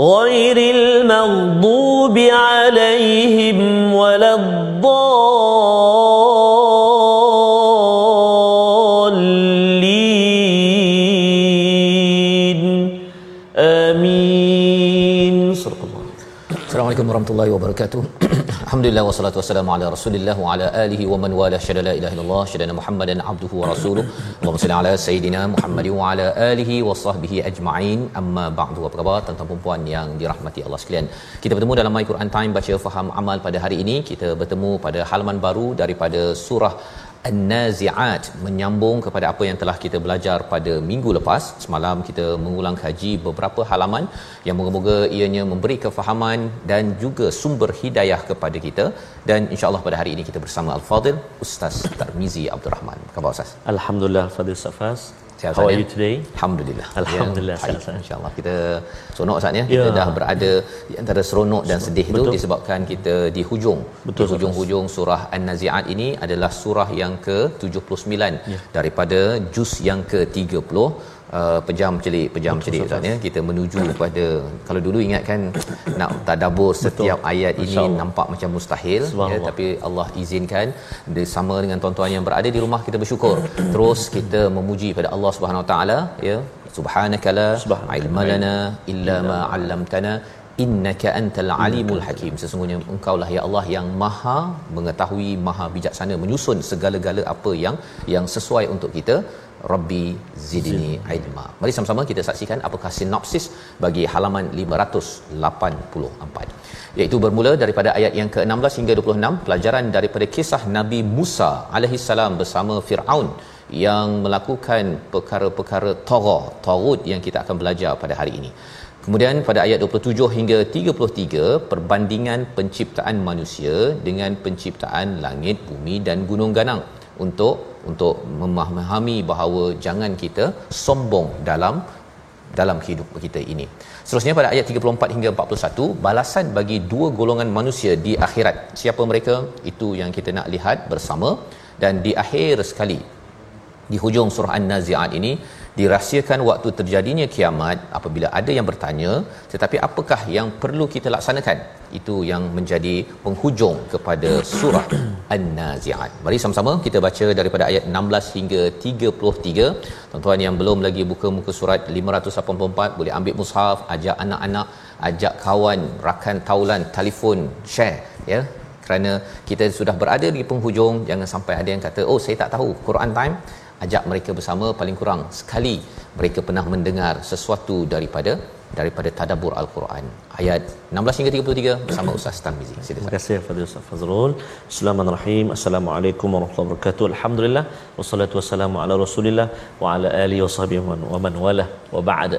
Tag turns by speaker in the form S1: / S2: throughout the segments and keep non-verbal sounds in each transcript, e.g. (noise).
S1: غير المغضوب عليهم ولا الضالين آمين صدق الله
S2: Assalamualaikum warahmatullahi wabarakatuh. Alhamdulillah wassalatu wassalamu ala Rasulillah wa ala alihi wa man wala syada la ilaha illallah syada Muhammadan abduhu wa rasuluh. Allahumma salli ala sayidina Muhammad wa ala alihi wa sahbihi ajma'in. Amma ba'du. Apa khabar tuan-tuan dan puan yang dirahmati Allah sekalian? Kita bertemu dalam My Quran Time baca faham amal pada hari ini. Kita bertemu pada halaman baru daripada surah An-Nazi'at menyambung kepada apa yang telah kita belajar pada minggu lepas. Semalam kita mengulang kaji beberapa halaman yang moga-moga ianya memberi kefahaman dan juga sumber hidayah kepada kita dan insya-Allah pada hari ini kita bersama Al-Fadil Ustaz Tarmizi Abdul Rahman. Apa khabar Ustaz?
S1: Alhamdulillah Fadil Safas
S2: Sihat,
S1: How
S2: Ustaz,
S1: are
S2: ya?
S1: you today?
S2: Alhamdulillah.
S1: Alhamdulillah,
S2: Ya, baik.
S1: sihat, sihat.
S2: InsyaAllah kita seronok Ustaz ya.
S1: Ya.
S2: Kita dah berada di antara seronok dan sedih itu disebabkan kita di hujung.
S1: Betul,
S2: di hujung-hujung surah An-Nazi'at ini adalah surah yang ke-79
S1: Ya.
S2: daripada juz yang ke-30 Uh, pejam celik pejam
S1: Betul,
S2: celik
S1: Ustaz.
S2: Ya. Kita menuju kepada kalau dulu ingat kan nak tadabbur setiap ayat ini
S1: InsyaAllah.
S2: nampak macam mustahil ya. Tapi Allah izinkan bersama dengan tuan-tuan yang berada di rumah kita bersyukur. Terus kita memuji pada Allah Subhanahu Wa taala ya.
S1: Subhanaka.
S2: ilma lana illa ma 'allamtana innaka antal alimul hakim. sesungguhnya engkaulah ya Allah yang maha mengetahui maha bijaksana menyusun segala-gala apa yang yang sesuai untuk kita Rabbi zidni ilma. Mari sama-sama kita saksikan apakah sinopsis bagi halaman 584 iaitu bermula daripada ayat yang ke-16 hingga 26 pelajaran daripada kisah Nabi Musa alaihi salam bersama Firaun yang melakukan perkara-perkara tagha, tagut yang kita akan belajar pada hari ini. Kemudian pada ayat 27 hingga 33 perbandingan penciptaan manusia dengan penciptaan langit, bumi dan gunung ganang untuk untuk memahami bahawa jangan kita sombong dalam dalam hidup kita ini. Seterusnya pada ayat 34 hingga 41 balasan bagi dua golongan manusia di akhirat. Siapa mereka? Itu yang kita nak lihat bersama dan di akhir sekali di hujung surah An-Nazi'at ini dirahsiakan waktu terjadinya kiamat apabila ada yang bertanya tetapi apakah yang perlu kita laksanakan? Itu yang menjadi penghujung kepada surah An-Nazi'at. Mari sama-sama kita baca daripada ayat 16 hingga 33 tuan-tuan yang belum lagi buka muka surat 584 boleh ambil mushaf ajak anak-anak ajak kawan rakan taulan telefon share ya. Kerana kita sudah berada di penghujung jangan sampai ada yang kata oh saya tak tahu Quran time ajak mereka bersama paling kurang sekali mereka pernah mendengar sesuatu daripada daripada tadabbur al-Quran ayat 16 hingga 33 bersama Ustaz Tarmizi
S1: Terima kasih Fadil Ustaz Fazrul. Bismillahirrahmanirrahim. Assalamualaikum warahmatullahi wabarakatuh. Alhamdulillah wassalatu wassalamu ala Rasulillah wa ala alihi wasahbihi wa man- wa man wala wa ba'd.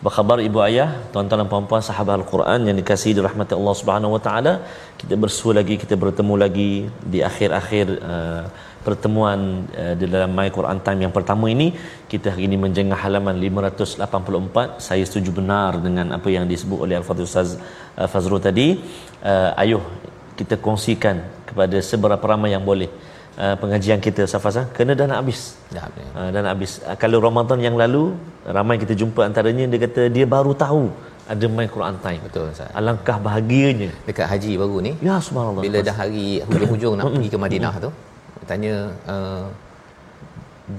S1: Apa khabar ibu ayah, tuan-tuan dan puan-puan sahabat Al-Quran yang dikasihi dirahmati Allah Subhanahu wa taala. Kita bersua lagi, kita bertemu lagi di akhir-akhir uh, pertemuan uh, di dalam My Quran Time yang pertama ini kita hari ini menjengah halaman 584 saya setuju benar dengan apa yang disebut oleh Al-Fadhil Ustaz uh, Fazrul tadi uh, ayuh kita kongsikan kepada seberapa ramai yang boleh pengajian kita Safasa kena dah nak habis.
S2: Dah ya.
S1: uh, dah nak habis. Uh, kalau Ramadan yang lalu ramai kita jumpa antaranya dia kata dia baru tahu ada My Quran Time.
S2: Betul Ustaz.
S1: Alangkah bahagianya.
S2: Dekat haji baru ni
S1: ya subhanallah.
S2: bila dah hari hujung-hujung nak pergi ke Madinah tu tanya uh,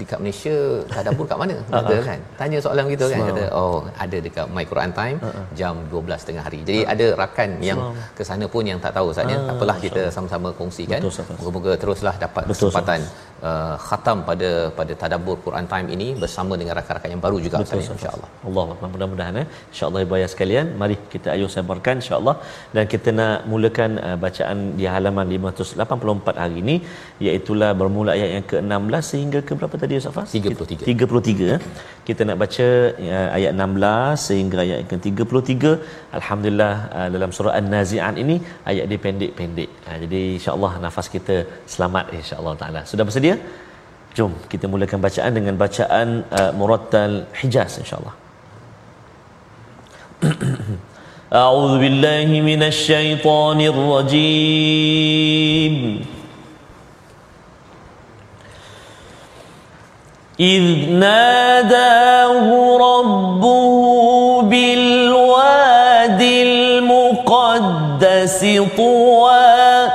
S2: dekat Malaysia tadabbur kat mana? (laughs) Ada kan? Tanya soalan begitu kan? Kata oh ada dekat My Quran Time jam 12 tengah hari. Jadi ada rakan yang ke sana pun yang tak tahu Ustaz ya. Tak apalah kita sama-sama kongsikan. Moga-moga teruslah dapat
S1: Betul,
S2: kesempatan uh, khatam pada pada tadabbur Quran Time ini bersama dengan rakan-rakan yang baru juga
S1: Betul,
S2: Ustaz. insya-Allah
S1: Allah mudah-mudahan eh insyaallah ibu ayah sekalian mari kita ayuh sabarkan insyaallah dan kita nak mulakan uh, bacaan di halaman 584 hari ini iaitu bermula ayat yang ke-16 sehingga ke berapa tadi Ustaz Fas
S2: 33.
S1: 33 eh kita nak baca uh, ayat 16 sehingga ayat yang ke-33 alhamdulillah uh, dalam surah an-nazi'at ini ayat dia pendek-pendek uh, jadi insyaallah nafas kita selamat insyaallah taala sudah bersedia Jom kita mulakan bacaan dengan bacaan uh, Murattal Hijaz insyaAllah. (clears throat) أعوذ بالله من الشيطان الرجيم إذ ناداه ربه بالواد المقدس طوى.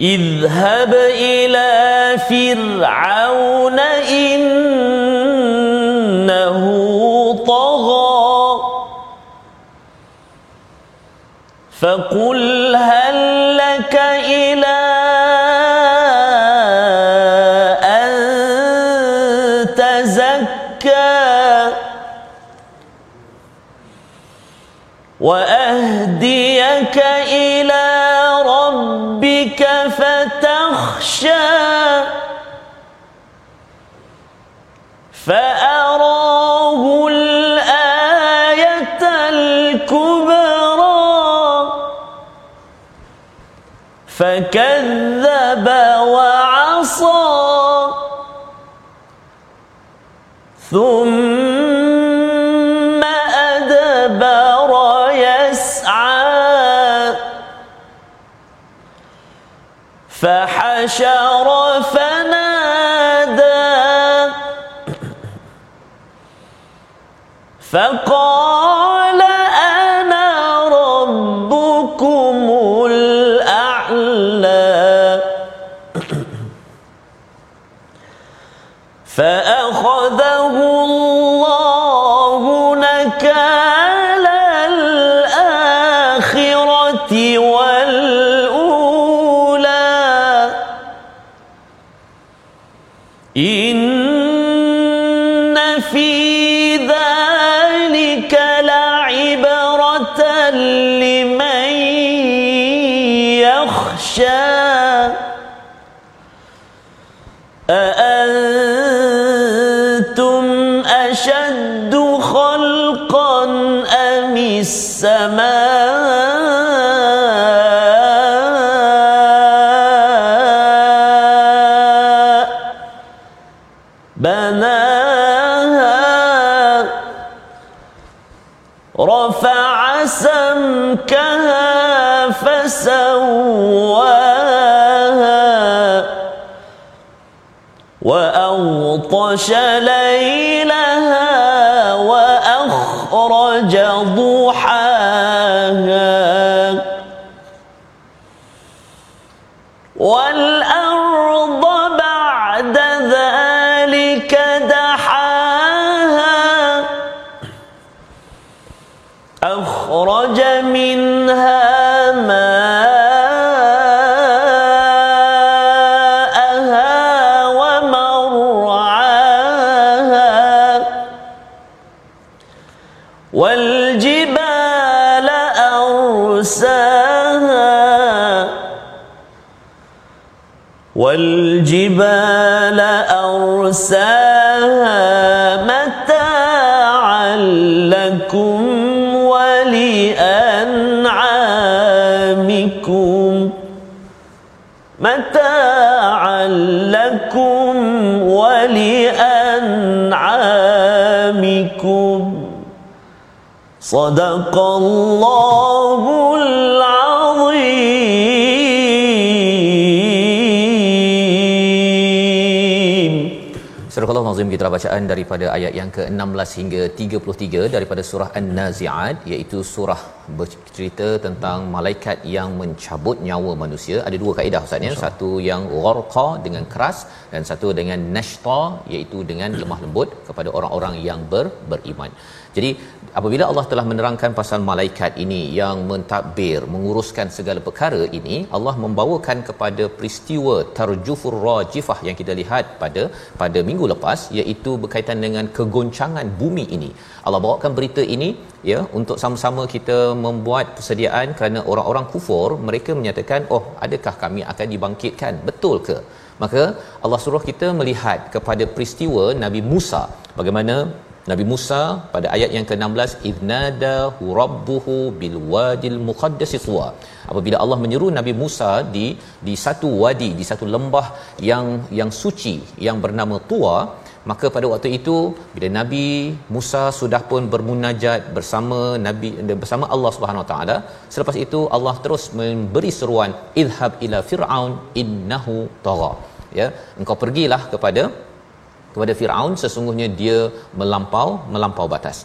S1: اذهب إلى فرعون إنه طغى. فقل هل لك إلى فكذب وعصى. ثم أدبر يسعى. فحشر فنادى. فقال وأغطش ليلها وأخرج ضحاها. والأرض بعد ذلك دحاها. أخرج منها أرساها متاعا لكم ولأنعامكم متاعا لكم ولأنعامكم صدق الله العظيم
S2: Nazim kita bacaan daripada ayat yang ke-16 hingga 33 daripada surah An-Nazi'at iaitu surah bercerita tentang malaikat yang mencabut nyawa manusia. Ada dua kaedah Ustaz ya. Satu yang gharqa dengan keras dan satu dengan nashta iaitu dengan lemah lembut kepada orang-orang yang ber, beriman. Jadi apabila Allah telah menerangkan pasal malaikat ini yang mentadbir menguruskan segala perkara ini Allah membawakan kepada peristiwa tarjufur rajifah yang kita lihat pada pada minggu lepas iaitu berkaitan dengan kegoncangan bumi ini. Allah bawakan berita ini ya untuk sama-sama kita membuat persediaan kerana orang-orang kufur mereka menyatakan oh adakah kami akan dibangkitkan? Betul ke? Maka Allah suruh kita melihat kepada peristiwa Nabi Musa. Bagaimana Nabi Musa pada ayat yang ke-16 idnada rabbuhu bil wadil muqaddas tuwa apabila Allah menyeru Nabi Musa di di satu wadi di satu lembah yang yang suci yang bernama Tuwa maka pada waktu itu bila Nabi Musa sudah pun bermunajat bersama Nabi bersama Allah Subhanahu Wa taala selepas itu Allah terus memberi seruan ilhab ila fir'aun innahu tagha. Ya engkau pergilah kepada kepada Firaun sesungguhnya dia melampau melampau batas.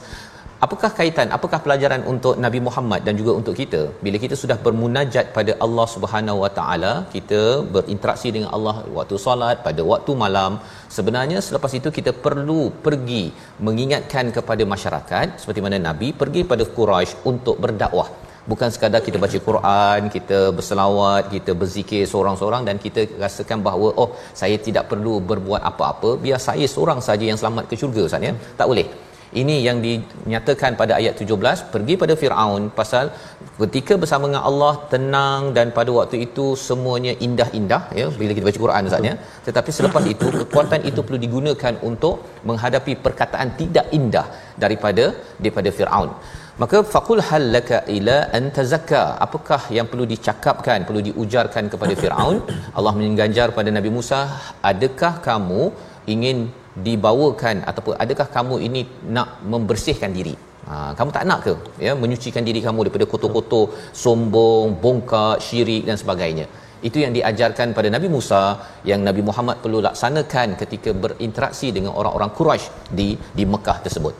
S2: Apakah kaitan apakah pelajaran untuk Nabi Muhammad dan juga untuk kita bila kita sudah bermunajat pada Allah Subhanahu Wa Taala kita berinteraksi dengan Allah waktu solat pada waktu malam sebenarnya selepas itu kita perlu pergi mengingatkan kepada masyarakat seperti mana Nabi pergi pada Quraisy untuk berdakwah bukan sekadar kita baca Quran, kita berselawat, kita berzikir seorang-seorang dan kita rasakan bahawa oh saya tidak perlu berbuat apa-apa, biar saya seorang saja yang selamat ke syurga Ustaz ya. Tak boleh. Ini yang dinyatakan pada ayat 17 pergi pada Firaun pasal ketika bersama dengan Allah tenang dan pada waktu itu semuanya indah-indah ya bila kita baca Quran Ustaz ya. Tetapi selepas itu kekuatan itu perlu digunakan untuk menghadapi perkataan tidak indah daripada daripada Firaun maka faqul hal laka ila an tazakka. Apakah yang perlu dicakapkan perlu diujarkan kepada (coughs) Firaun? Allah mengganjar pada Nabi Musa adakah kamu ingin dibawakan ataupun adakah kamu ini nak membersihkan diri? Ha, kamu tak nak ke? Ya menyucikan diri kamu daripada kotor-kotor sombong bongkak syirik dan sebagainya. Itu yang diajarkan pada Nabi Musa yang Nabi Muhammad perlu laksanakan ketika berinteraksi dengan orang-orang Quraisy di di Mekah tersebut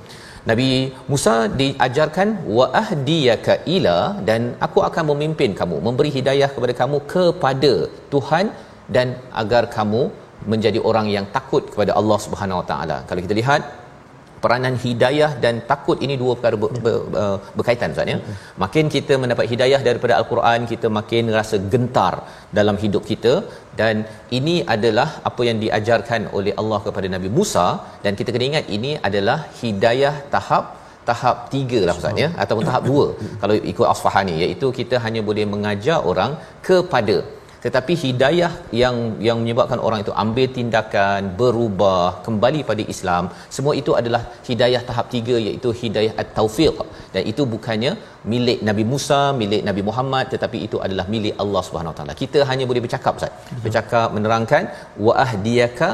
S2: Nabi Musa diajarkan wa ahdiyaka ila dan aku akan memimpin kamu memberi hidayah kepada kamu kepada Tuhan dan agar kamu menjadi orang yang takut kepada Allah Subhanahu Wa Taala. Kalau kita lihat peranan hidayah dan takut ini dua perkara ber, ber, ber, berkaitan Ustaz ya. Makin kita mendapat hidayah daripada al-Quran, kita makin rasa gentar dalam hidup kita. Dan ini adalah apa yang diajarkan oleh Allah kepada Nabi Musa. Dan kita kena ingat ini adalah hidayah tahap tahap tiga lah Ustaz ya. Ataupun tahap dua. Kalau ikut Asfahani iaitu kita hanya boleh mengajar orang kepada tetapi hidayah yang yang menyebabkan orang itu ambil tindakan berubah kembali pada Islam semua itu adalah hidayah tahap tiga iaitu hidayah at-taufiq. Dan itu bukannya milik Nabi Musa milik Nabi Muhammad tetapi itu adalah milik Allah Subhanahu Wa Taala. Kita hanya boleh bercakap Ustaz. Bercakap menerangkan wa ahdiyaka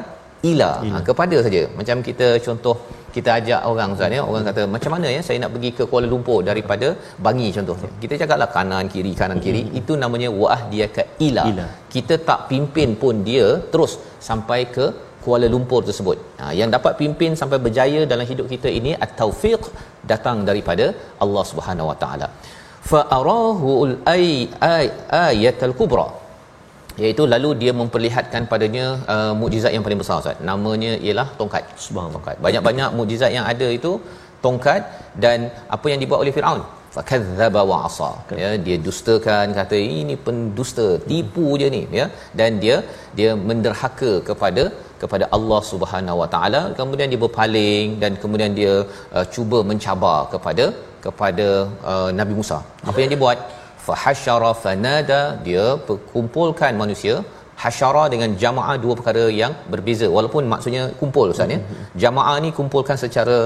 S2: ila, ila. Ha, kepada saja. Macam kita contoh kita ajak orang Ustaz ya. Orang kata macam mana ya saya nak pergi ke Kuala Lumpur daripada Bangi contohnya kita cakaplah kanan kiri kanan kiri. Hmm. itu namanya waah dia ke ila. ila. Kita tak pimpin pun dia terus sampai ke Kuala Lumpur tersebut. Ha, yang dapat pimpin sampai berjaya dalam hidup kita ini at-taufiq datang daripada Allah Subhanahu Wa Taala. Fa arahu al ayatul kubra iaitu lalu dia memperlihatkan padanya uh, mukjizat yang paling besar Ustaz. Namanya ialah tongkat. Subhanallah. Tongkat. Banyak-banyak mukjizat yang ada itu tongkat dan apa yang dibuat oleh Firaun? Fakadzdzaba wa asa. Ya, dia dustakan kata ini pendusta, tipu je ni ya dan dia dia menderhaka kepada kepada Allah Subhanahu Wa Taala kemudian dia berpaling dan kemudian dia uh, cuba mencabar kepada kepada uh, Nabi Musa. Apa yang dia buat? Fahasyara fanada dia kumpulkan manusia hasyara dengan jamaah dua perkara yang berbeza. Walaupun maksudnya kumpul ustaz ya. Jamaah ni kumpulkan secara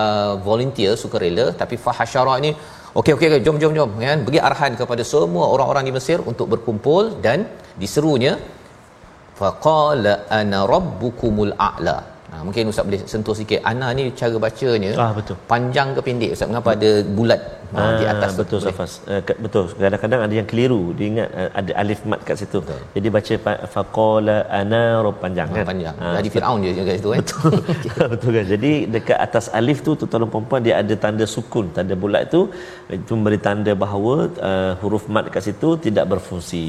S2: uh, volunteer sukarela tapi fahasyara ni okey okey okay, jom jom jom kan? Bagi arahan kepada semua orang-orang di Mesir untuk berkumpul dan diserunya faqala ana rabbukumul a'la Ha, mungkin ustaz boleh sentuh sikit. Ana ni cara bacanya
S1: Ah, betul.
S2: panjang ke pendek ustaz? Mengapa ada bulat ha, di
S1: Ah,
S2: atas tu?
S1: betul
S2: Boleh?
S1: Safas. Uh, betul. Kadang-kadang ada yang keliru. Dia ingat uh, ada alif mat kat situ. Betul. jadi baca faqala ana rob panjang
S2: Ha,
S1: kan?
S2: panjang.
S1: Ah,
S2: jadi Firaun je kat situ kan?
S1: Betul. (laughs) (laughs) Betul kan? Jadi dekat atas alif tu tuan-tuan perempuan dia ada tanda sukun. Tanda bulat tu itu memberi tanda bahawa uh, huruf mat kat situ tidak berfungsi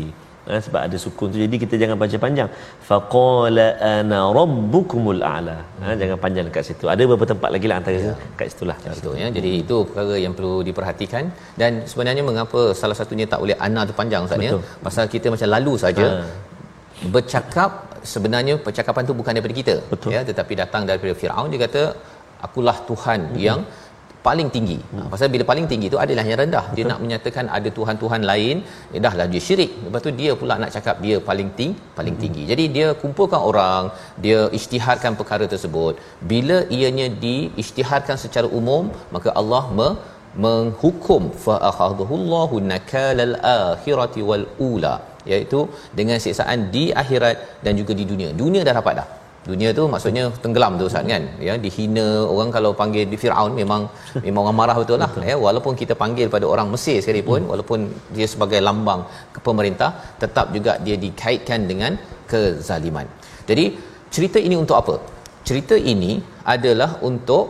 S1: Ha, sebab ada sukun tu jadi kita jangan baca panjang faqala ana rabbukumul a'la ha, jangan panjang dekat situ ada beberapa tempat lagi lah antara ya. kat situlah
S2: Betul ya. Jadi itu perkara yang perlu diperhatikan dan sebenarnya mengapa salah satunya tak boleh ana tu panjang Ustaz ya? Pasal kita macam lalu saja
S1: Ha.
S2: bercakap sebenarnya percakapan tu bukan daripada kita
S1: Betul.
S2: ya tetapi datang daripada Firaun dia kata akulah tuhan hmm. yang paling tinggi. Hmm. Pasal bila paling tinggi tu adalah yang rendah. Dia nak menyatakan ada tuhan-tuhan lain, eh, dah lah dia syirik. Lepas tu dia pula nak cakap dia paling tinggi, paling tinggi. Jadi dia kumpulkan orang, dia isytiharkan perkara tersebut. Bila ianya diisytiharkan secara umum, maka Allah me menghukum fa akhadhullahu nakalal akhirati wal ula iaitu dengan siksaan di akhirat dan juga di dunia. Dunia dah dapat dah. Dunia tu maksudnya tenggelam tu Ustaz kan. Ya dihina orang kalau panggil di Firaun memang (laughs) memang orang marah betul lah ya walaupun kita panggil pada orang Mesir sekalipun walaupun dia sebagai lambang ke pemerintah tetap juga dia dikaitkan dengan kezaliman. Jadi cerita ini untuk apa? Cerita ini adalah untuk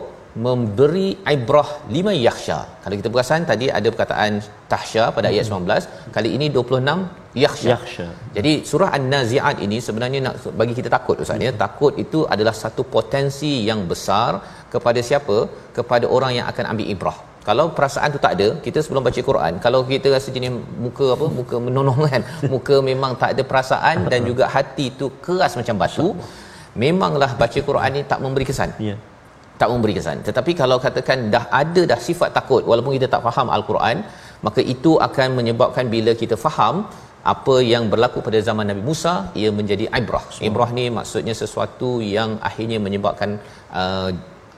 S2: memberi ibrah lima yakhsha. Kalau kita perasan tadi ada perkataan tahsya pada ayat 19, kali ini 26 yakhsha.
S1: Yakhsha.
S2: Jadi surah An-Nazi'at ini sebenarnya nak bagi kita takut Ustaz ya. Takut itu adalah satu potensi yang besar kepada siapa? Kepada orang yang akan ambil ibrah. Kalau perasaan tu tak ada, kita sebelum baca Quran, kalau kita rasa jenis muka apa? Muka menonong (laughs) kan. Muka memang tak ada perasaan dan juga hati tu keras macam batu. Memanglah baca Quran ni tak memberi kesan
S1: ya
S2: tak memberi kesan tetapi kalau katakan dah ada dah sifat takut walaupun kita tak faham al-Quran maka itu akan menyebabkan bila kita faham apa yang berlaku pada zaman Nabi Musa ia menjadi ibrah. Ibrah ni maksudnya sesuatu yang akhirnya menyebabkan uh,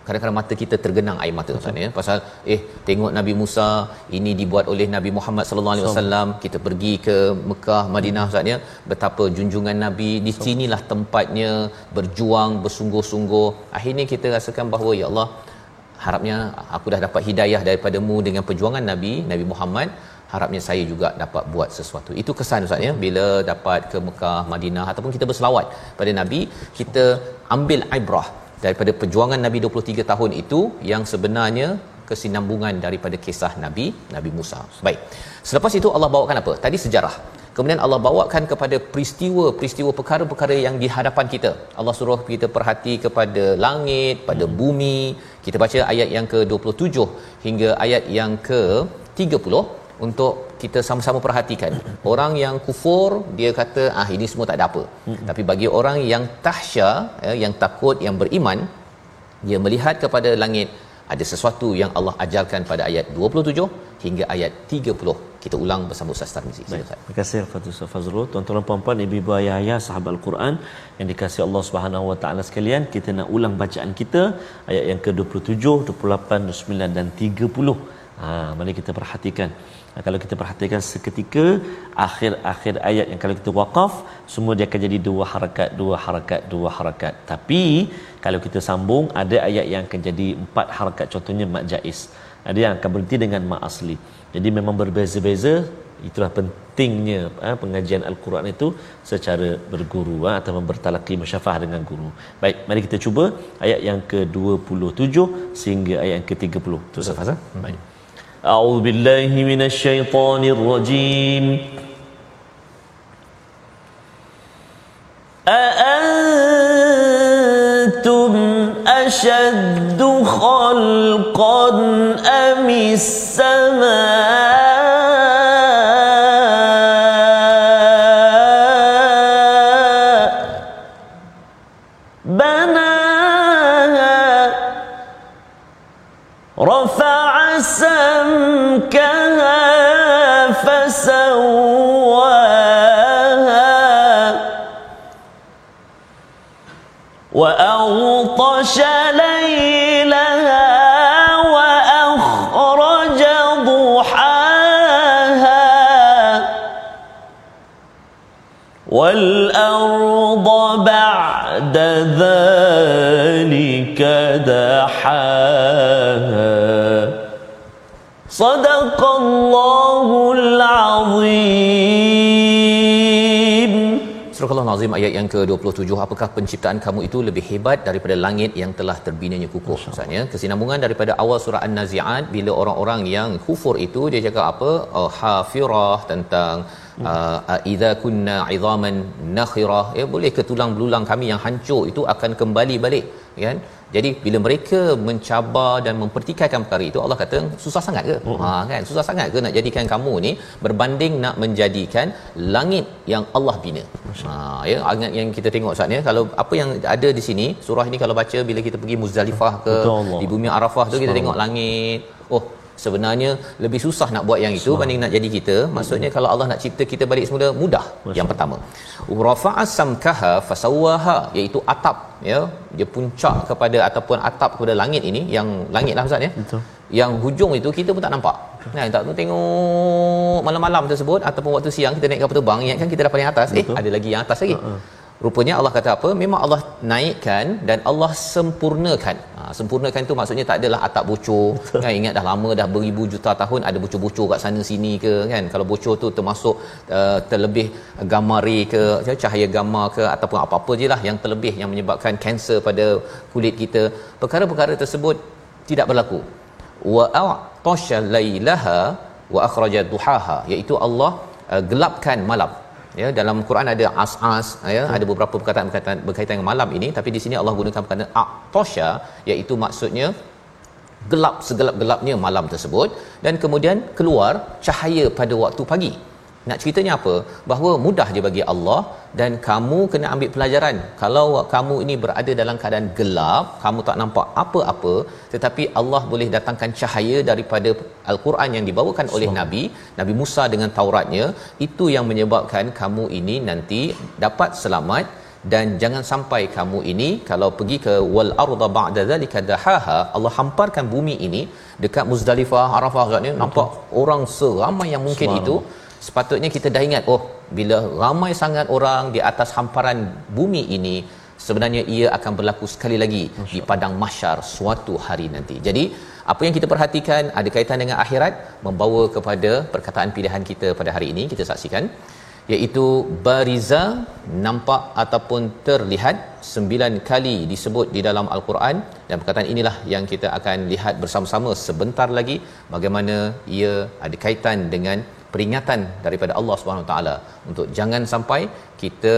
S2: kadang-kadang mata kita tergenang air mata Ustaz ya. Pasal eh tengok Nabi Musa ini dibuat oleh Nabi Muhammad sallallahu alaihi wasallam. Kita pergi ke Mekah Madinah Ustaz ya. Betapa junjungan Nabi di sinilah tempatnya berjuang bersungguh-sungguh. Akhirnya kita rasakan bahawa ya Allah harapnya aku dah dapat hidayah daripadamu dengan perjuangan Nabi Nabi Muhammad harapnya saya juga dapat buat sesuatu itu kesan ustaz ya bila dapat ke Mekah Madinah ataupun kita berselawat pada Nabi kita ambil ibrah daripada perjuangan Nabi 23 tahun itu yang sebenarnya kesinambungan daripada kisah Nabi Nabi Musa. Baik. Selepas itu Allah bawakan apa? Tadi sejarah. Kemudian Allah bawakan kepada peristiwa-peristiwa perkara-perkara yang di hadapan kita. Allah suruh kita perhati kepada langit, pada bumi. Kita baca ayat yang ke-27 hingga ayat yang ke-30 untuk kita sama-sama perhatikan. Orang yang kufur dia kata ah ini semua tak ada apa. Tapi bagi orang yang tahsya, ya, yang takut, yang beriman, dia melihat kepada langit ada sesuatu yang Allah ajarkan pada ayat 27 hingga ayat 30. Kita ulang bersama Ustaz Tarmizi.
S1: Terima kasih Al-Fatih Ustaz Fazrul. Tuan-tuan dan puan-puan, ibu-ibu ayah-ayah sahabat Al-Quran yang dikasihi Allah Subhanahu Wa Taala sekalian, kita nak ulang bacaan kita ayat yang ke-27, 28, 29 dan 30. Ha, mari kita perhatikan. Kalau kita perhatikan seketika akhir-akhir ayat yang kalau kita waqaf semua dia akan jadi dua harakat, dua harakat, dua harakat. Tapi kalau kita sambung ada ayat yang akan jadi empat harakat contohnya mat jaiz. Ada yang akan berhenti dengan mat asli. Jadi memang berbeza-beza itulah pentingnya ha, pengajian al-Quran itu secara berguru ha, atau bertalaqi musyafah dengan guru. Baik, mari kita cuba ayat yang ke-27 sehingga ayat yang ke-30. Tu Ustaz Fazal. Baik. أعوذ بالله من الشيطان الرجيم. أأنتم أشد خلقا أم السماء؟ وأغطش
S2: Surah Al-Azim ayat yang ke-27 apakah penciptaan kamu itu lebih hebat daripada langit yang telah terbinanya kukuh maksudnya kesinambungan daripada awal surah An-Nazi'at bila orang-orang yang kufur itu dia cakap apa? Oh, hafirah tentang uh, idza kunna idhaman nakhirah. Ya boleh ke tulang belulang kami yang hancur itu akan kembali balik kan? Jadi bila mereka mencabar dan mempertikaikan perkara itu Allah kata susah sangat ke? Uh-huh. ha kan? Susah sangat ke nak jadikan kamu ni berbanding nak menjadikan langit yang Allah bina? Ha ya yang kita tengok saat ni kalau apa yang ada di sini surah ini kalau baca bila kita pergi Muzdalifah ke di bumi Arafah tu kita tengok langit oh sebenarnya lebih susah nak buat yang itu banding nak jadi kita. Maksudnya kalau Allah nak cipta kita balik semula mudah. Masya. yang pertama. Rafa'a samkaha fasawaha iaitu atap ya. Dia puncak kepada ataupun atap kepada langit ini yang langit lah ustaz ya. Betul. Yang hujung itu kita pun tak nampak. Kan tak tengok malam-malam tersebut ataupun waktu siang kita naik kapal terbang ingatkan kita dah paling atas. Eh ada lagi yang atas lagi. Uh-huh. Rupanya Allah kata apa? Memang Allah naikkan dan Allah sempurnakan. Ha, sempurnakan itu maksudnya tak adalah atap bocor. Kan ingat dah lama dah beribu juta tahun ada bocor-bocor kat sana sini ke kan. Kalau bocor tu termasuk uh, terlebih gamma ray ke cahaya gamma ke ataupun apa-apa je lah yang terlebih yang menyebabkan kanser pada kulit kita. Perkara-perkara tersebut tidak berlaku. Wa a'tasha lailaha wa akhraja duhaha iaitu Allah uh, gelapkan malam ya dalam Quran ada as-as ya hmm. ada beberapa perkataan berkaitan berkaitan dengan malam ini tapi di sini Allah gunakan perkataan aqtasha iaitu maksudnya gelap segelap-gelapnya malam tersebut dan kemudian keluar cahaya pada waktu pagi nak ceritanya apa? Bahawa mudah je bagi Allah dan kamu kena ambil pelajaran. Kalau kamu ini berada dalam keadaan gelap kamu tak nampak apa-apa tetapi Allah boleh datangkan cahaya daripada al-Quran yang dibawakan oleh Semang. nabi Nabi Musa dengan Tauratnya itu yang menyebabkan kamu ini nanti dapat selamat. Dan jangan sampai kamu ini kalau pergi ke wal arda ba'da zalika dahaha Allah hamparkan bumi ini dekat Muzdalifah Arafah ni nampak orang seramai yang mungkin itu sepatutnya kita dah ingat oh bila ramai sangat orang di atas hamparan bumi ini sebenarnya ia akan berlaku sekali lagi di padang mahsyar suatu hari nanti. Jadi apa yang kita perhatikan ada kaitan dengan akhirat membawa kepada perkataan pilihan kita pada hari ini kita saksikan iaitu bariza nampak ataupun terlihat sembilan kali disebut di dalam al-Quran. Dan perkataan inilah yang kita akan lihat bersama-sama sebentar lagi bagaimana ia ada kaitan dengan peringatan daripada Allah Subhanahu taala untuk jangan sampai kita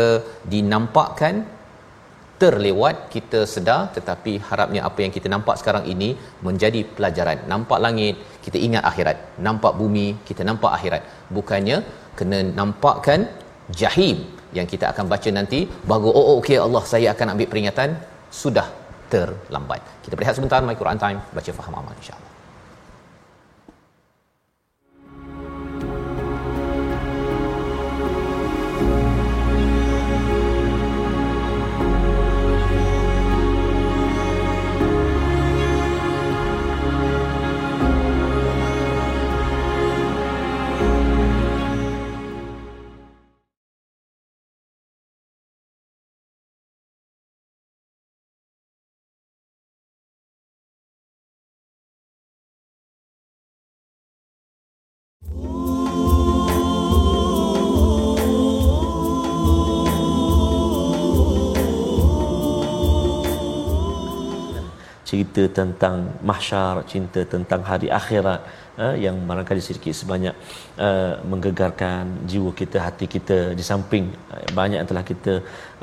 S2: dinampakkan terlewat kita sedar tetapi harapnya apa yang kita nampak sekarang ini menjadi pelajaran. Nampak langit kita ingat akhirat. Nampak bumi kita nampak akhirat. Bukannya kena nampakkan jahim yang kita akan baca nanti baru oh, oh okey Allah saya akan ambil peringatan. Sudah terlambat. Kita berehat sebentar my Quran time. Baca faham amal insyaallah
S1: cerita tentang mahsyar cinta tentang hari akhirat uh, yang barangkali sedikit sebanyak uh, menggegarkan jiwa kita hati kita di samping. Uh, banyak yang telah kita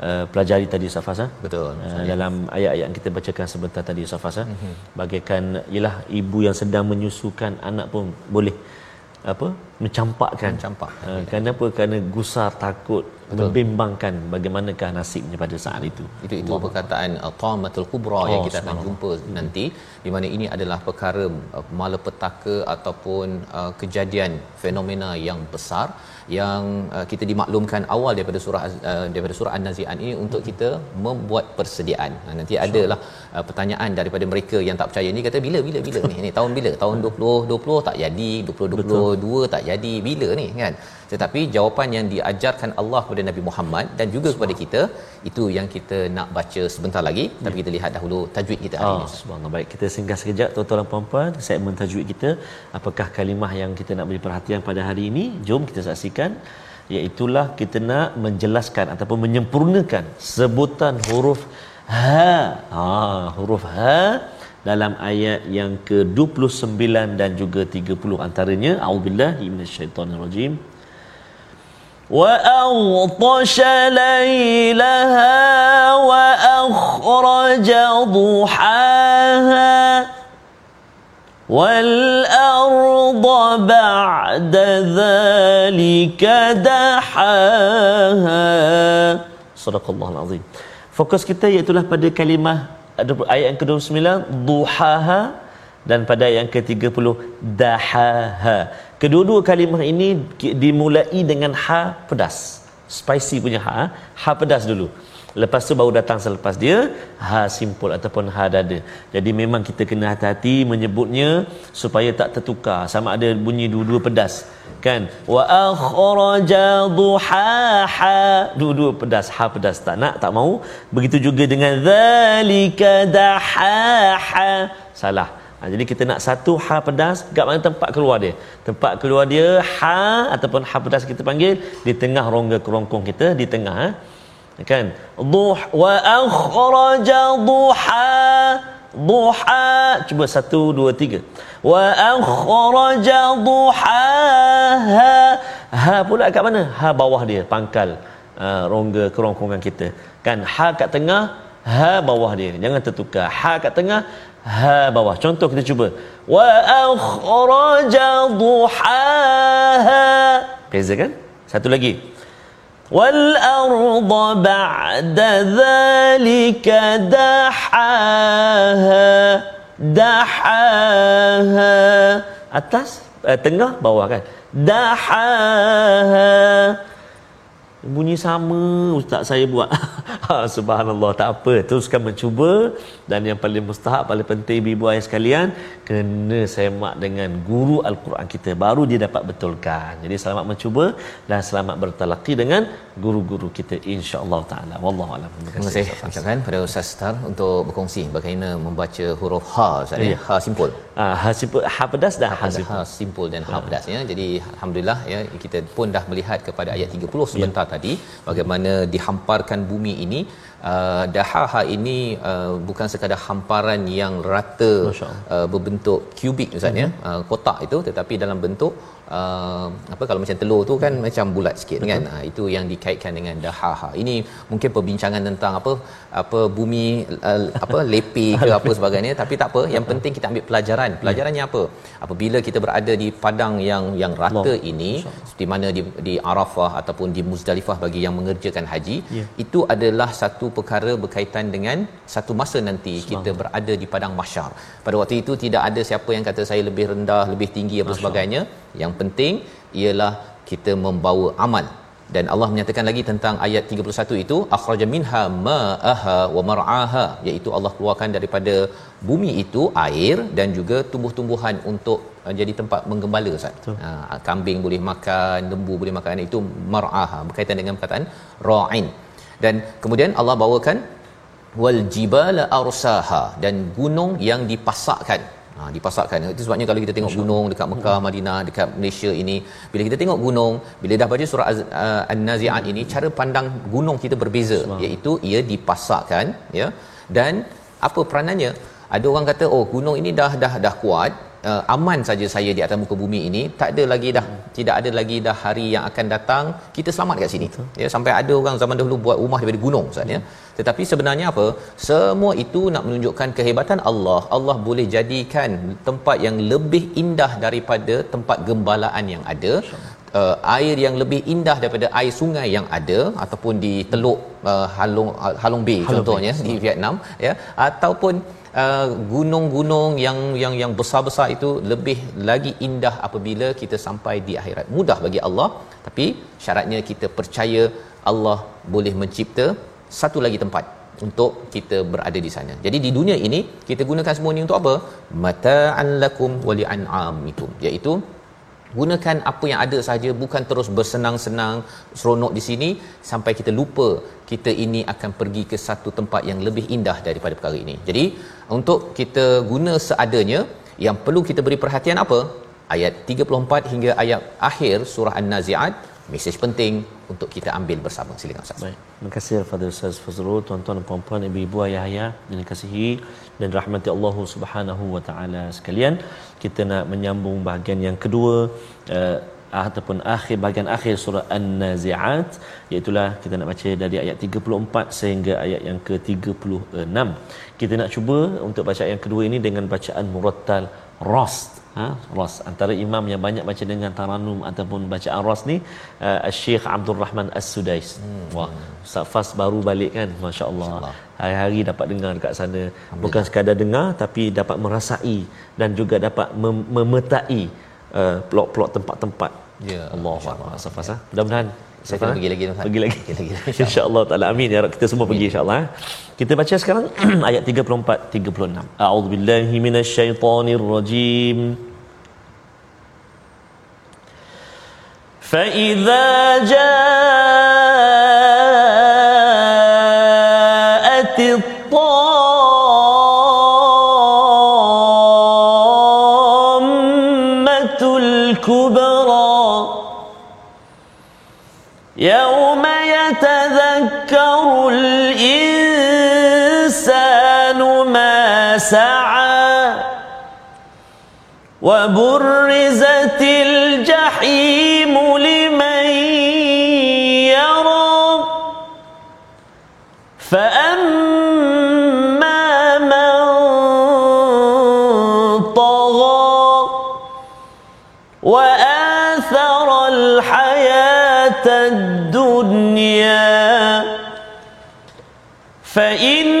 S1: uh, pelajari tadi Safas uh,
S2: betul
S1: uh, dalam ayat-ayat yang kita bacakan sebentar tadi Safas uh, mm-hmm. bagaikan ialah ibu yang sedang menyusukan anak pun boleh apa mencampakkan
S2: mencampak
S1: uh, kenapa kerana gusar takut Betul. membimbangkan bagaimanakah nasibnya pada saat itu
S2: itu itu Allah. perkataan tamatul kubra oh, yang kita akan jumpa hmm. nanti di mana ini adalah perkara uh, malapetaka ataupun uh, kejadian fenomena yang besar yang uh, kita dimaklumkan awal daripada surah uh, daripada surah an-nazi'at ini untuk hmm. kita membuat persediaan nah, nanti sure. adalah uh, pertanyaan daripada mereka yang tak percaya ni kata bila bila bila ni ni tahun bila tahun 2020 tak jadi 2022 tak jadi bila ni kan? Tetapi jawapan yang diajarkan Allah kepada Nabi Muhammad dan juga kepada kita itu yang kita nak baca sebentar lagi. Ya. tapi kita lihat dahulu tajwid kita hari
S1: oh,
S2: ini
S1: subhanallah. Baik kita singgah sekejap tuan-tuan dan puan-puan. Segmen tajwid kita apakah kalimah yang kita nak beri perhatian pada hari ini? Jom kita saksikan. Iaitulah kita nak menjelaskan ataupun menyempurnakan sebutan huruf ha ha huruf ha dalam ayat yang ke-29 dan juga 30 antaranya auzubillahi minasyaitonirrajim wa aghtasha laylaha wa akhraja duhaha والأرض بعد ذلك دحاها صدق الله العظيم fokus kita iaitu pada kalimah ayat yang ke-29 duhaha dan pada yang ke-30 dahaha. Kedua-dua kalimah ini dimulai dengan ha pedas. Spicy punya ha ha pedas dulu. Lepas tu baru datang selepas dia ha simpul ataupun ha dada. Jadi memang kita kena hati-hati menyebutnya supaya tak tertukar. Sama ada bunyi dua-dua pedas. Kan? Wa akhraja duhaha. Dua-dua pedas, ha pedas tak nak, tak mau. Begitu juga dengan zalika dahaha. Salah. Ha, jadi kita nak satu ha pedas kat mana tempat keluar dia. Tempat keluar dia ha ataupun ha pedas kita panggil di tengah rongga kerongkong kita di tengah ha kan duh wa akhraja duha duha cuba satu dua tiga. Wa akhraja duha ha ha pula kat mana? Ha bawah dia pangkal uh, rongga kerongkongan kita. Kan? Ha kat tengah ha bawah dia. Jangan tertukar. Ha kat tengah ha bawah. Contoh kita cuba. Wa akhraja duha beza kan? Satu lagi والأرض بعد ذلك دحاها دحاها atas eh, tengah bawah kan dahaha bunyi sama ustaz saya buat. (laughs) Ha, subhanallah tak apa. Teruskan mencuba. Dan yang paling mustahak paling penting ibu ayah sekalian kena semak dengan guru al-Quran kita. Baru dia dapat betulkan. Jadi selamat mencuba dan selamat bertalaqi dengan guru-guru kita insya-Allah taala. Wallahu alam.
S2: Terima kasih ucapkan pada ustaz. Star untuk berkongsi bagaimana membaca huruf ha ustaz ya? Ha simpul.
S1: Ha, ha simpul ha pedas dan ha,
S2: simpul. ha simpul dan ha pedas ya jadi alhamdulillah ya kita pun dah melihat kepada ayat 30 sebentar ya tadi bagaimana dihamparkan bumi ini. Uh, dahaha ini uh, bukan sekadar hamparan yang rata uh, berbentuk kubik ustaz ya. Uh, kotak itu tetapi dalam bentuk uh, apa kalau macam telur tu kan macam bulat sikit Betul. kan uh, itu yang dikaitkan dengan dahaha ini mungkin perbincangan tentang apa apa bumi uh, apa (laughs) lepi ke apa sebagainya. Tapi tak apa yang penting kita ambil pelajaran. Pelajarannya apa? Apabila kita berada di padang yang yang rata Allah. ini seperti mana di di Arafah ataupun di Muzdalifah bagi yang mengerjakan haji yeah. itu adalah satu perkara berkaitan dengan satu masa nanti kita berada di padang mahsyar pada waktu itu tidak ada siapa yang kata saya lebih rendah lebih tinggi apa sebagainya yang penting ialah kita membawa amal dan Allah menyatakan lagi tentang ayat 31 itu akhraja minha ma'aha wa mar'aha iaitu Allah keluarkan daripada bumi itu air dan juga tumbuh-tumbuhan untuk uh, jadi tempat menggembala Ustaz. Ha, kambing boleh makan, lembu boleh makan itu mar'aha berkaitan dengan perkataan ra'in. Dan kemudian Allah bawakan wal jibala arsaha dan gunung yang dipasakkan Ha, dipasakkan. Itu sebabnya kalau kita tengok gunung dekat Mekah, Madinah, dekat Malaysia ini, bila kita tengok gunung, bila dah baca surah uh, An-Nazi'at ini, cara pandang gunung kita berbeza, iaitu ia dipasakkan, ya. Dan apa peranannya? Ada orang kata, oh gunung ini dah dah dah kuat, uh, aman saja saya di atas muka bumi ini tak ada lagi dah hmm. tidak ada lagi dah hari yang akan datang kita selamat kat sini Betul. ya sampai ada orang zaman dahulu buat rumah daripada gunung Ustaz ya tetapi sebenarnya apa semua itu nak menunjukkan kehebatan Allah Allah boleh jadikan tempat yang lebih indah daripada tempat gembalaan yang ada uh, air yang lebih indah daripada air sungai yang ada ataupun di teluk uh, Halong Halong Bay Halong contohnya Bay. di Vietnam ya ataupun Uh, gunung-gunung yang yang yang besar-besar itu lebih lagi indah apabila kita sampai di akhirat. Mudah bagi Allah, tapi syaratnya kita percaya Allah boleh mencipta satu lagi tempat untuk kita berada di sana. Jadi di dunia ini kita gunakan semua ini untuk apa? Mata'an lakum wa li'an'amikum. Iaitu gunakan apa yang ada saja bukan terus bersenang-senang seronok di sini sampai kita lupa kita ini akan pergi ke satu tempat yang lebih indah daripada perkara ini. Jadi untuk kita guna seadanya yang perlu kita beri perhatian apa? Ayat 34 hingga ayat akhir surah an-naziat mesej penting untuk kita ambil bersama silakan ustaz
S1: Baik. Terima kasih kepada Ustaz Fazrul, tuan-tuan dan puan-puan, ibu-ibu, ayah-ayah yang dikasihi dan rahmati Allah Subhanahu wa taala sekalian. Kita nak menyambung bahagian yang kedua uh, ataupun akhir bahagian akhir surah An-Nazi'at iaitu kita nak baca dari ayat 34 sehingga ayat yang ke-36. Kita nak cuba untuk baca yang kedua ini dengan bacaan murattal rast ha? Ras. Antara imam yang banyak baca dengan taranum ataupun bacaan ras ni uh, Syekh Abdul Rahman As-Sudais. Hmm. wah Ustaz Fas baru balik kan? masya-Allah. Hari-hari dapat dengar dekat sana. Bukan sekadar dengar tapi dapat merasai dan juga dapat mem- memetai uh, plot-plot tempat-tempat.
S2: Ya
S1: Allah Ustaz Fas ha? mudah-mudahan
S2: saya kena pergi lagi Ustaz.
S1: Pergi lagi.
S2: Pergi lagi. (laughs)
S1: Insya-Allah taala amin ya Rabb. Kita semua pergi insya-Allah. eh. Kita baca sekarang (clears throat) ayat 34 36. A'udzubillahi minasyaitonirrajim. فإذا جاءت وبرزت الجحيم لمن يرى. فأما من طغى وآثر الحياة الدنيا فإن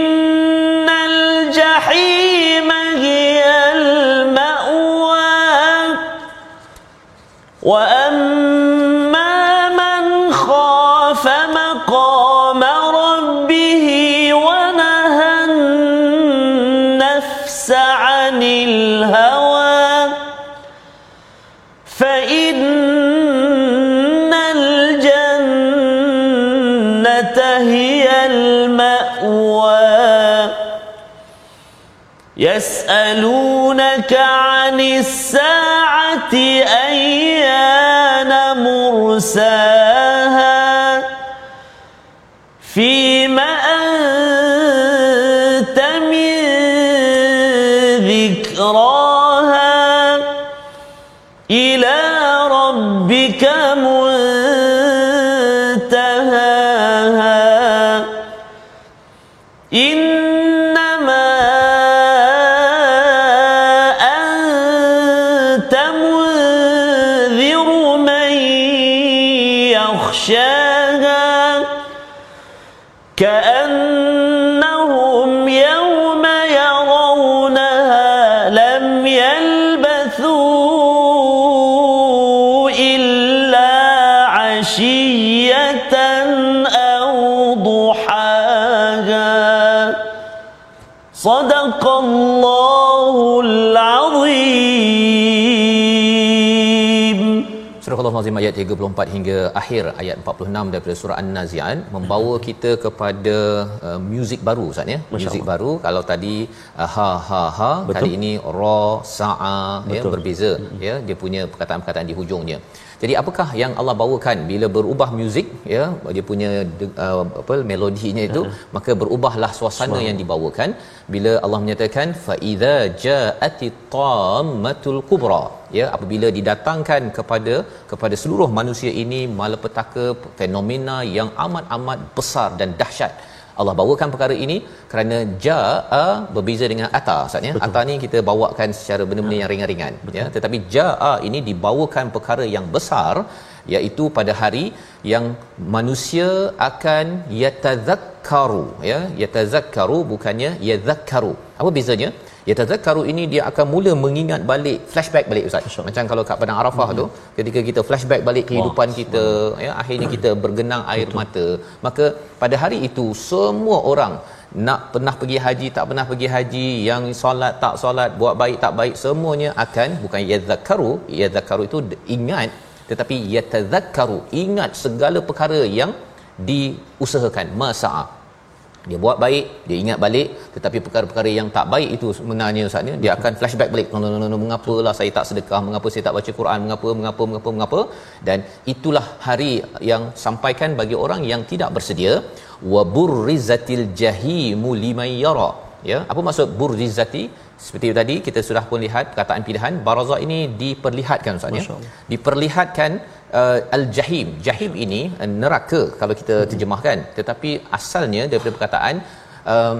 S1: يسألونك عن الساعة أيان مرساها فيم صدق الله العظيم
S2: Surah Al-Azim ayat 34 hingga akhir ayat 46 daripada surah An-Nazi'at membawa kita kepada uh, muzik baru Ustaz ya. Muzik baru kalau tadi uh, ha ha ha
S1: Betul.
S2: kali ini ra sa'a ya
S1: Betul.
S2: berbeza ya dia punya perkataan-perkataan di hujungnya. Jadi apakah yang Allah bawakan bila berubah muzik ya dia punya de- uh, apa melodinya itu maka berubahlah suasana yang dibawakan bila Allah menyatakan fa idza ja'ati tammatul kubra ya apabila didatangkan kepada kepada seluruh manusia ini malapetaka fenomena yang amat-amat besar dan dahsyat. Allah bawakan perkara ini kerana jaa berbeza dengan ata Ustaz ya. Ata ni kita bawakan secara benda-benda yang ringan-ringan ya. Tetapi jaa ini dibawakan perkara yang besar iaitu pada hari yang manusia akan yatazakkaru ya yatazakkaru bukannya yadhakkaru. Apa bezanya? Yatazakkaru ini dia akan mula mengingat balik flashback balik ustaz. Macam kalau kat padang arafah tu ketika kita flashback balik kehidupan kita ya akhirnya kita bergenang air mata. Maka pada hari itu semua orang nak pernah pergi haji tak pernah pergi haji yang solat tak solat buat baik tak baik semuanya akan bukan yadzakaru yadzakaru itu ingat tetapi yatadzakkaru ingat segala perkara yang diusahakan. Masa'a dia buat baik dia ingat balik tetapi perkara-perkara yang tak baik itu sebenarnya ustaz ni dia akan flashback balik. No, no, no, no, mengapalah saya tak sedekah? Mengapa saya tak baca Quran? Mengapa mengapa mengapa mengapa? Dan itulah hari yang sampaikan bagi orang yang tidak bersedia. Wa burrizatil jahimu liman yara. Ya apa maksud burrizati seperti tadi kita sudah pun lihat perkataan pilihan baraza ini diperlihatkan ustaz ya diperlihatkan uh, al-jahim. Jahim ini uh, neraka kalau kita terjemahkan. Tetapi asalnya daripada perkataan um,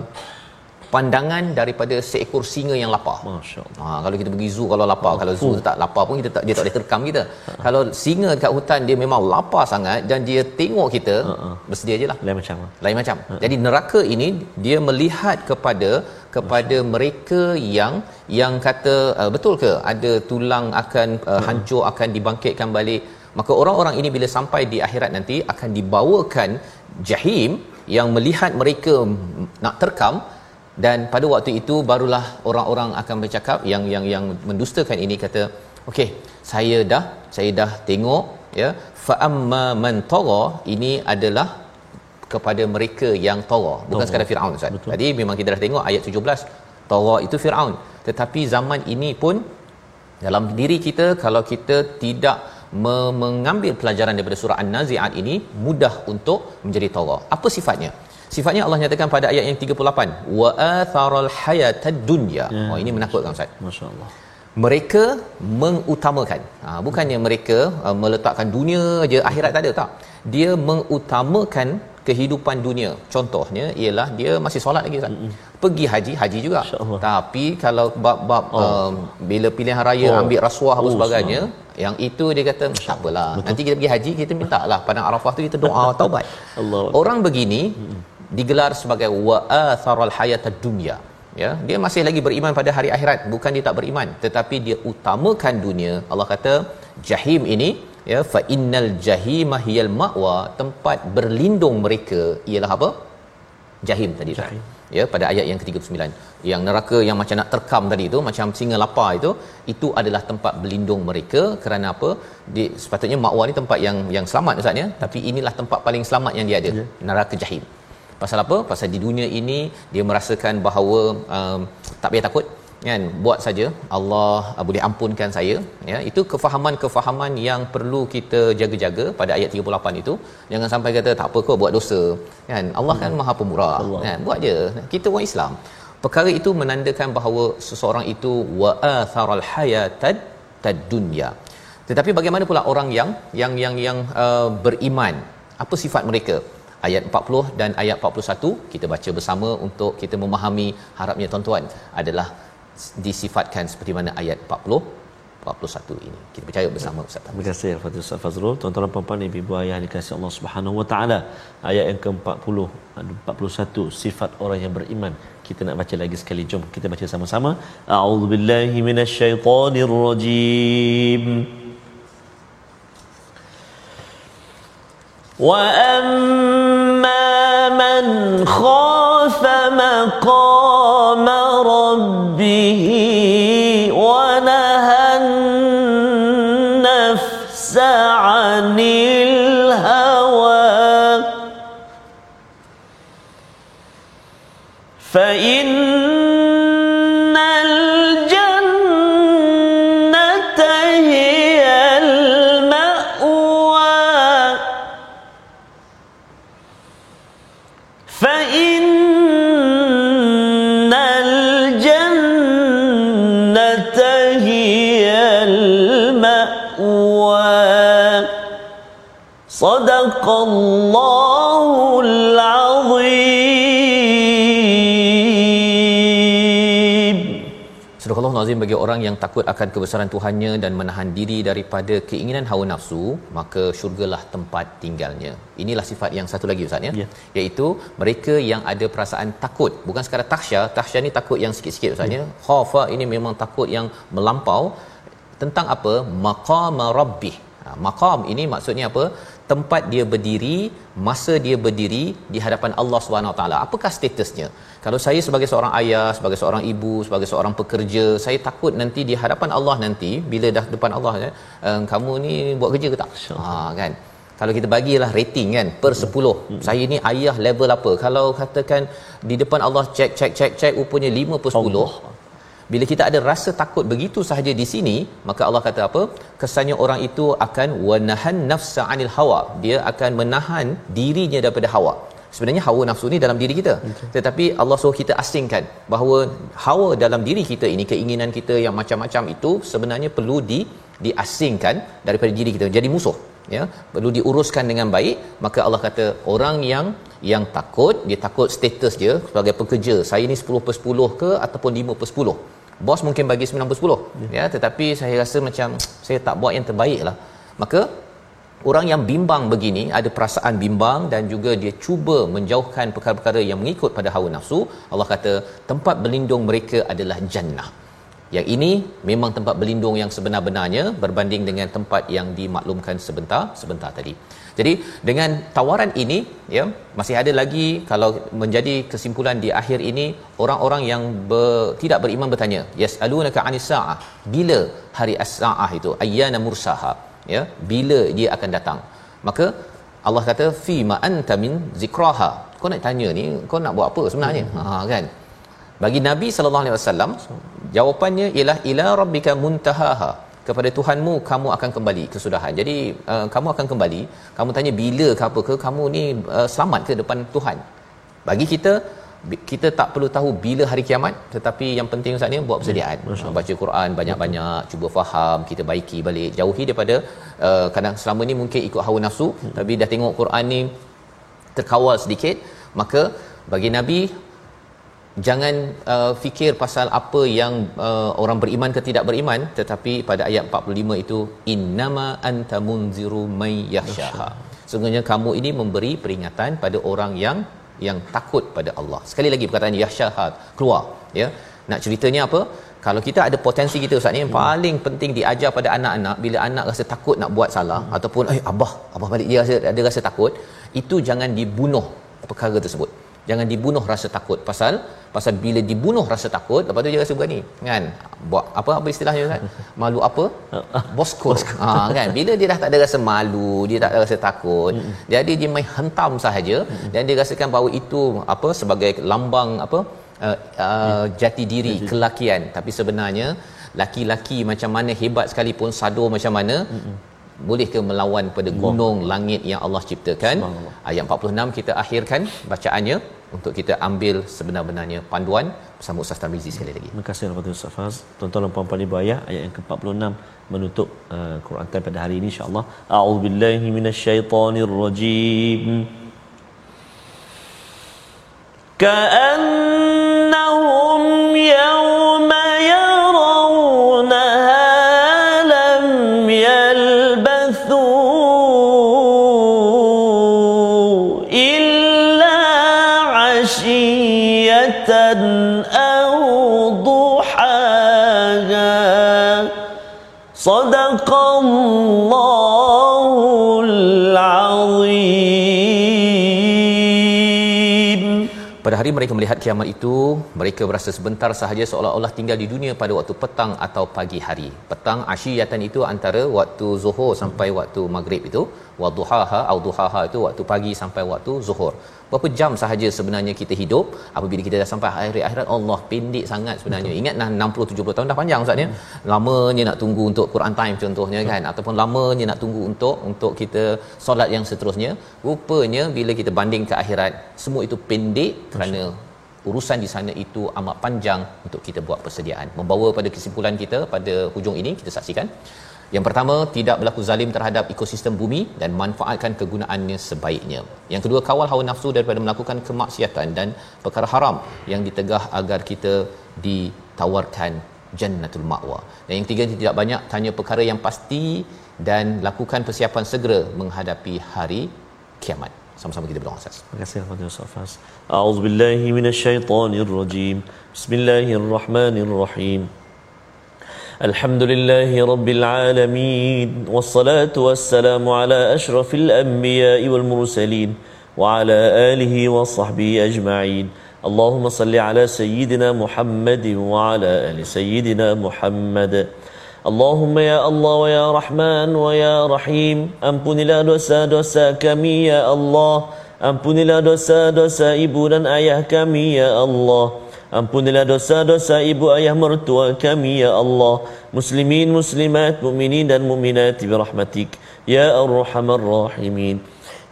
S2: pandangan daripada seekor singa yang lapar.
S1: Masya-Allah.
S2: Ha kalau kita pergi zoo kalau lapar, oh, kalau zoo tak lapar pun kita tak dia tak boleh terkam kita. Ha. Kalau singa dekat hutan dia memang lapar sangat dan dia tengok kita, ha. bersedia je lah.
S1: Lain macam.
S2: Lain macam. Ha. Jadi neraka ini dia melihat kepada kepada mereka yang yang kata uh, betul ke ada tulang akan uh, hancur akan dibangkitkan balik? Maka orang-orang ini bila sampai di akhirat nanti akan dibawakan jahim yang melihat mereka nak terkam. Dan pada waktu itu barulah orang-orang akan bercakap yang yang yang mendustakan ini kata okey saya dah saya dah tengok ya. Fa amma man tagha ini adalah kepada mereka yang tagha bukan sekadar Firaun Ustaz. Betul. Tadi memang kita dah tengok ayat 17 tagha itu Firaun tetapi zaman ini pun dalam diri kita kalau kita tidak mengambil pelajaran daripada surah An-Nazi'at ini mudah untuk menjadi tagha. Apa sifatnya? Sifatnya Allah nyatakan pada ayat yang 38, wa atharal hayatad dunya. Ya. Oh ini menakutkan Ustaz.
S1: Masya-Allah.
S2: Mereka mengutamakan. Ha, bukannya mereka uh, meletakkan dunia je akhirat tak ada tak. Dia mengutamakan kehidupan dunia. Contohnya ialah dia masih solat lagi Ustaz. Mm-hmm. Pergi haji, haji juga. Tapi kalau bab-bab oh. um, bila pilihan raya oh. ambil rasuah apa oh, sebagainya, sah. yang itu dia kata tak apalah. Betul. Nanti kita pergi haji kita minta lah padang Arafah tu kita doa (laughs) taubat. Allah. Orang begini mm-hmm. digelar sebagai wa atharal hayatad dunya. Ya, dia masih lagi beriman pada hari akhirat, bukan dia tak beriman, tetapi dia utamakan dunia. Allah kata jahim ini ya fa innal jahima hiyal ma'wa tempat berlindung mereka ialah apa? Jahim tadi jahim. ya pada ayat yang ke-39 yang neraka yang macam nak terkam tadi itu macam singa lapar itu itu adalah tempat berlindung mereka kerana apa? Di sepatutnya makwa ni tempat yang yang selamat ustaz ya. Tapi inilah tempat paling selamat yang dia ada ya. neraka jahim. Pasal apa? Pasal di dunia ini dia merasakan bahawa um, tak payah takut kan? Buat saja. Allah uh, boleh ampunkan saya. Ya itu kefahaman-kefahaman yang perlu kita jaga-jaga pada ayat 38 itu. Jangan sampai kata tak apa kau buat dosa. Kan? Allah kan hmm. Maha Pemurah. Allah. kan? Buat je. Kita orang Islam. Perkara itu menandakan bahawa seseorang itu wa atharal hayatad tad dunya. Tetapi bagaimana pula orang yang yang yang yang uh, beriman? Apa sifat mereka? Ayat 40 dan ayat 41 kita baca bersama untuk kita memahami harapnya tuan-tuan adalah disifatkan seperti mana ayat 40 41 ini. Kita percaya bersama Ustaz.
S1: Terima kasih Al-Fatihah Ustaz Fazrul. Tuan-tuan puan-puan ibu ayah dikasihi Allah Subhanahu Wa Taala. Ayat yang ke-40 41 sifat orang yang beriman. Kita nak baca lagi sekali. Jom kita baca sama-sama. A'udzubillahi minasyaitonirrajim. Wa amma man khafa maqama به صدق الله العظيم
S2: Surah Allah Nazim bagi orang yang takut akan kebesaran Tuhannya dan menahan diri daripada keinginan hawa nafsu, maka syurgalah tempat tinggalnya. Inilah sifat yang satu lagi Ustaz ya. Yeah. Iaitu mereka yang ada perasaan takut. Bukan sekadar takhsya, takhsya ni takut yang sikit-sikit Ustaz ya. Yeah. Khafa ini memang takut yang melampau tentang apa? Maqama rabbih. Ha, maqam ini maksudnya apa? Tempat dia berdiri masa dia berdiri di hadapan Allah Subhanahu Taala. Apakah statusnya? Kalau saya sebagai seorang ayah sebagai seorang ibu sebagai seorang pekerja saya takut nanti di hadapan Allah nanti bila dah depan Allah eh, kamu ni buat kerja ke tak? Ha kan? Kalau kita bagilah rating kan per 10 hmm. saya ni ayah level apa? Kalau katakan di depan Allah check check check check rupanya 5 per 10 Allah. Bila kita ada rasa takut begitu sahaja di sini maka Allah kata apa? Kesannya orang itu akan wanahan nafsa anil hawa. Dia akan menahan dirinya daripada hawa. Sebenarnya hawa nafsu ni dalam diri kita. Okay. tetapi Allah suruh kita asingkan bahawa hawa dalam diri kita ini keinginan kita yang macam-macam itu sebenarnya perlu di diasingkan daripada diri kita. Jadi musuh ya. Perlu diuruskan dengan baik. Maka Allah kata orang yang yang takut dia takut status dia sebagai pekerja. Saya ni 10 per 10 ke ataupun 5 per 10 bos mungkin bagi 9 per 10 ya. ya tetapi saya rasa macam saya tak buat yang terbaik lah maka orang yang bimbang begini ada perasaan bimbang dan juga dia cuba menjauhkan perkara-perkara yang mengikut pada hawa nafsu Allah kata tempat berlindung mereka adalah jannah yang ini memang tempat berlindung yang sebenar-benarnya berbanding dengan tempat yang dimaklumkan sebentar sebentar tadi. Jadi dengan tawaran ini ya masih ada lagi kalau menjadi kesimpulan di akhir ini orang-orang yang ber, tidak beriman bertanya yasalunaka anis saah bila hari as-saah itu? Ayyana mursaha ya bila dia akan datang? Maka Allah kata fi ma anta min zikraha. Kau nak tanya ni kau nak buat apa sebenarnya? Hmm. ha kan? Bagi Nabi sallallahu alaihi wasallam jawapannya ialah ila rabbika muntahaha kepada Tuhanmu kamu akan kembali kesudahan. Jadi uh, kamu akan kembali, kamu tanya bila ke apa ke kamu ni uh, selamat ke depan Tuhan. Bagi kita kita tak perlu tahu bila hari kiamat tetapi yang penting Ustaz ni buat persediaan hmm, baca Quran banyak-banyak cuba faham kita baiki balik jauhi daripada uh, kadang selama ni mungkin ikut hawa nafsu hmm. tapi dah tengok Quran ni terkawal sedikit maka bagi nabi jangan uh, fikir pasal apa yang uh, orang beriman ke tidak beriman tetapi pada ayat 45 itu innama anta munziru may yakhshaha sesungguhnya kamu ini memberi peringatan pada orang yang yang takut pada Allah. Sekali lagi perkataan yakhshaha keluar ya. Nak ceritanya apa? Kalau kita ada potensi kita ustaz ni yang paling penting diajar pada anak-anak bila anak rasa takut nak buat salah hmm. ataupun eh abah abah balik dia rasa ada rasa takut itu jangan dibunuh perkara tersebut. Jangan dibunuh rasa takut pasal pasal bila dibunuh rasa takut lepas tu dia rasa berani. Kan? Buat apa apa istilahnya Ustaz? (laughs) Malu apa? (laughs) Bosko. Ha kan? Bila dia dah tak ada rasa malu dia tak ada rasa takut jadi dia main hentam sahaja dan dia rasakan bahawa itu apa sebagai lambang apa uh, uh, jati diri kelakian. Tapi sebenarnya laki-laki macam mana hebat sekalipun sado macam mana boleh ke melawan pada gunung langit yang Allah ciptakan? Ayat 46 kita akhirkan bacaannya untuk kita ambil sebenar-benarnya panduan bersama Ustaz Tamizi sekali lagi.
S1: Terima kasih kepada Ustaz Faz. Tuan-tuan dan puan-puan ibu ayah ayat yang ke-46 menutup uh, Quran time pada hari ini insya-Allah. A'udzubillahi minasyaitonirrajim. Ka'annahum صدق الله العظيم
S2: Pada hari mereka melihat kiamat itu, mereka berasa sebentar sahaja seolah-olah tinggal di dunia pada waktu petang atau pagi hari. Petang asyiyatan itu antara waktu zuhur sampai waktu maghrib itu, wa duhaha atau duhaha itu waktu pagi sampai waktu zuhur. Berapa jam sahaja sebenarnya kita hidup apabila kita dah sampai akhir akhirat Allah pendek sangat sebenarnya. Betul. ingat dah 60 70 tahun dah panjang ustaz ya? Hmm. lamanya nak tunggu untuk Quran time contohnya Betul. kan? Ataupun lamanya nak tunggu untuk untuk kita solat yang seterusnya. Rupanya bila kita banding ke akhirat semua itu pendek kerana urusan di sana itu amat panjang untuk kita buat persediaan. Membawa pada kesimpulan kita pada hujung ini kita saksikan yang pertama, tidak berlaku zalim terhadap ekosistem bumi dan manfaatkan kegunaannya sebaiknya. Yang kedua, kawal hawa nafsu daripada melakukan kemaksiatan dan perkara haram yang ditegah agar kita ditawarkan jannatul ma'wa. Dan yang ketiga, tidak banyak tanya perkara yang pasti dan lakukan persiapan segera menghadapi hari kiamat. Sama-sama kita berdoa Ustaz.
S1: Terima kasih kepada Ustaz Fas. A'udzubillahi minasyaitonirrajim. Bismillahirrahmanirrahim. الحمد لله رب العالمين والصلاة والسلام على أشرف الأنبياء والمرسلين وعلى آله وصحبه أجمعين. اللهم صل على سيدنا محمد وعلى آل سيدنا محمد. اللهم يا الله ويا رحمن ويا رحيم ampunilah dosa-dosa kami ya Allah ampunilah dosa-dosa ibu dan ayah kami ya Allah ampunilah dosa-dosa ibu ayah mertua kami ya Allah. Muslimin muslimat mukminin dan mukminat bi rahmatik. Ya arhamar rahimin.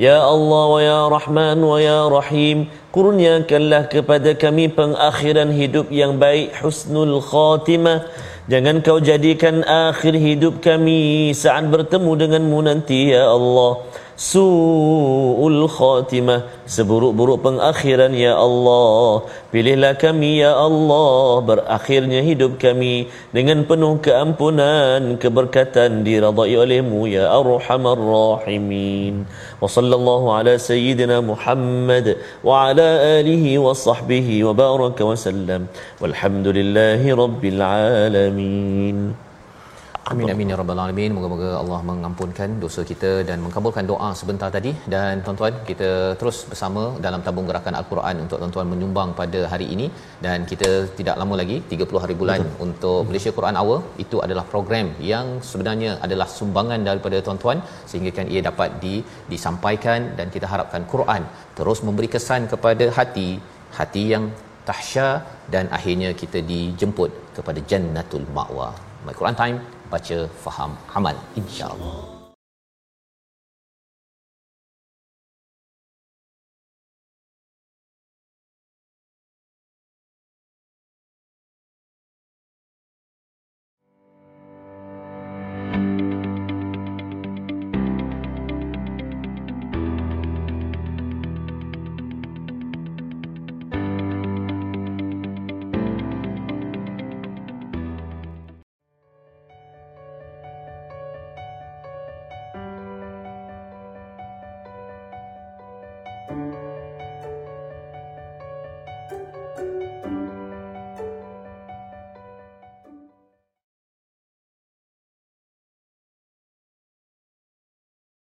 S1: Ya Allah wa ya Rahman wa ya Rahim Kurniakanlah kepada kami pengakhiran hidup yang baik Husnul khatimah. Jangan kau jadikan akhir hidup kami Saat bertemu denganmu nanti ya Allah Su'ul khatimah. Seburuk-buruk pengakhiran ya Allah. Pilihlah kami ya Allah. Berakhirnya hidup kami Dengan penuh keampunan Keberkatan diradai olehmu ya Arhamar Rahimin. Wa sallallahu ala sayyidina Muhammad Wa ala alihi wa sahbihi Wa baraka wa sallam. Walhamdulillahi rabbil alamin
S2: Amin amin ya rabbal alamin. Moga-moga Allah mengampunkan dosa kita dan mengabulkan doa sebentar tadi dan tuan-tuan kita terus bersama dalam tabung gerakan al-Quran untuk tuan-tuan menyumbang pada hari ini dan kita tidak lama lagi 30 hari bulan Betul. untuk Malaysia Quran Hour itu adalah program yang sebenarnya adalah sumbangan daripada tuan-tuan sehingga kan ia dapat di, disampaikan dan kita harapkan Quran terus memberi kesan kepada hati hati yang tahsya dan akhirnya kita dijemput kepada jannatul ma'wa. My Quran Time baca faham amal insyaallah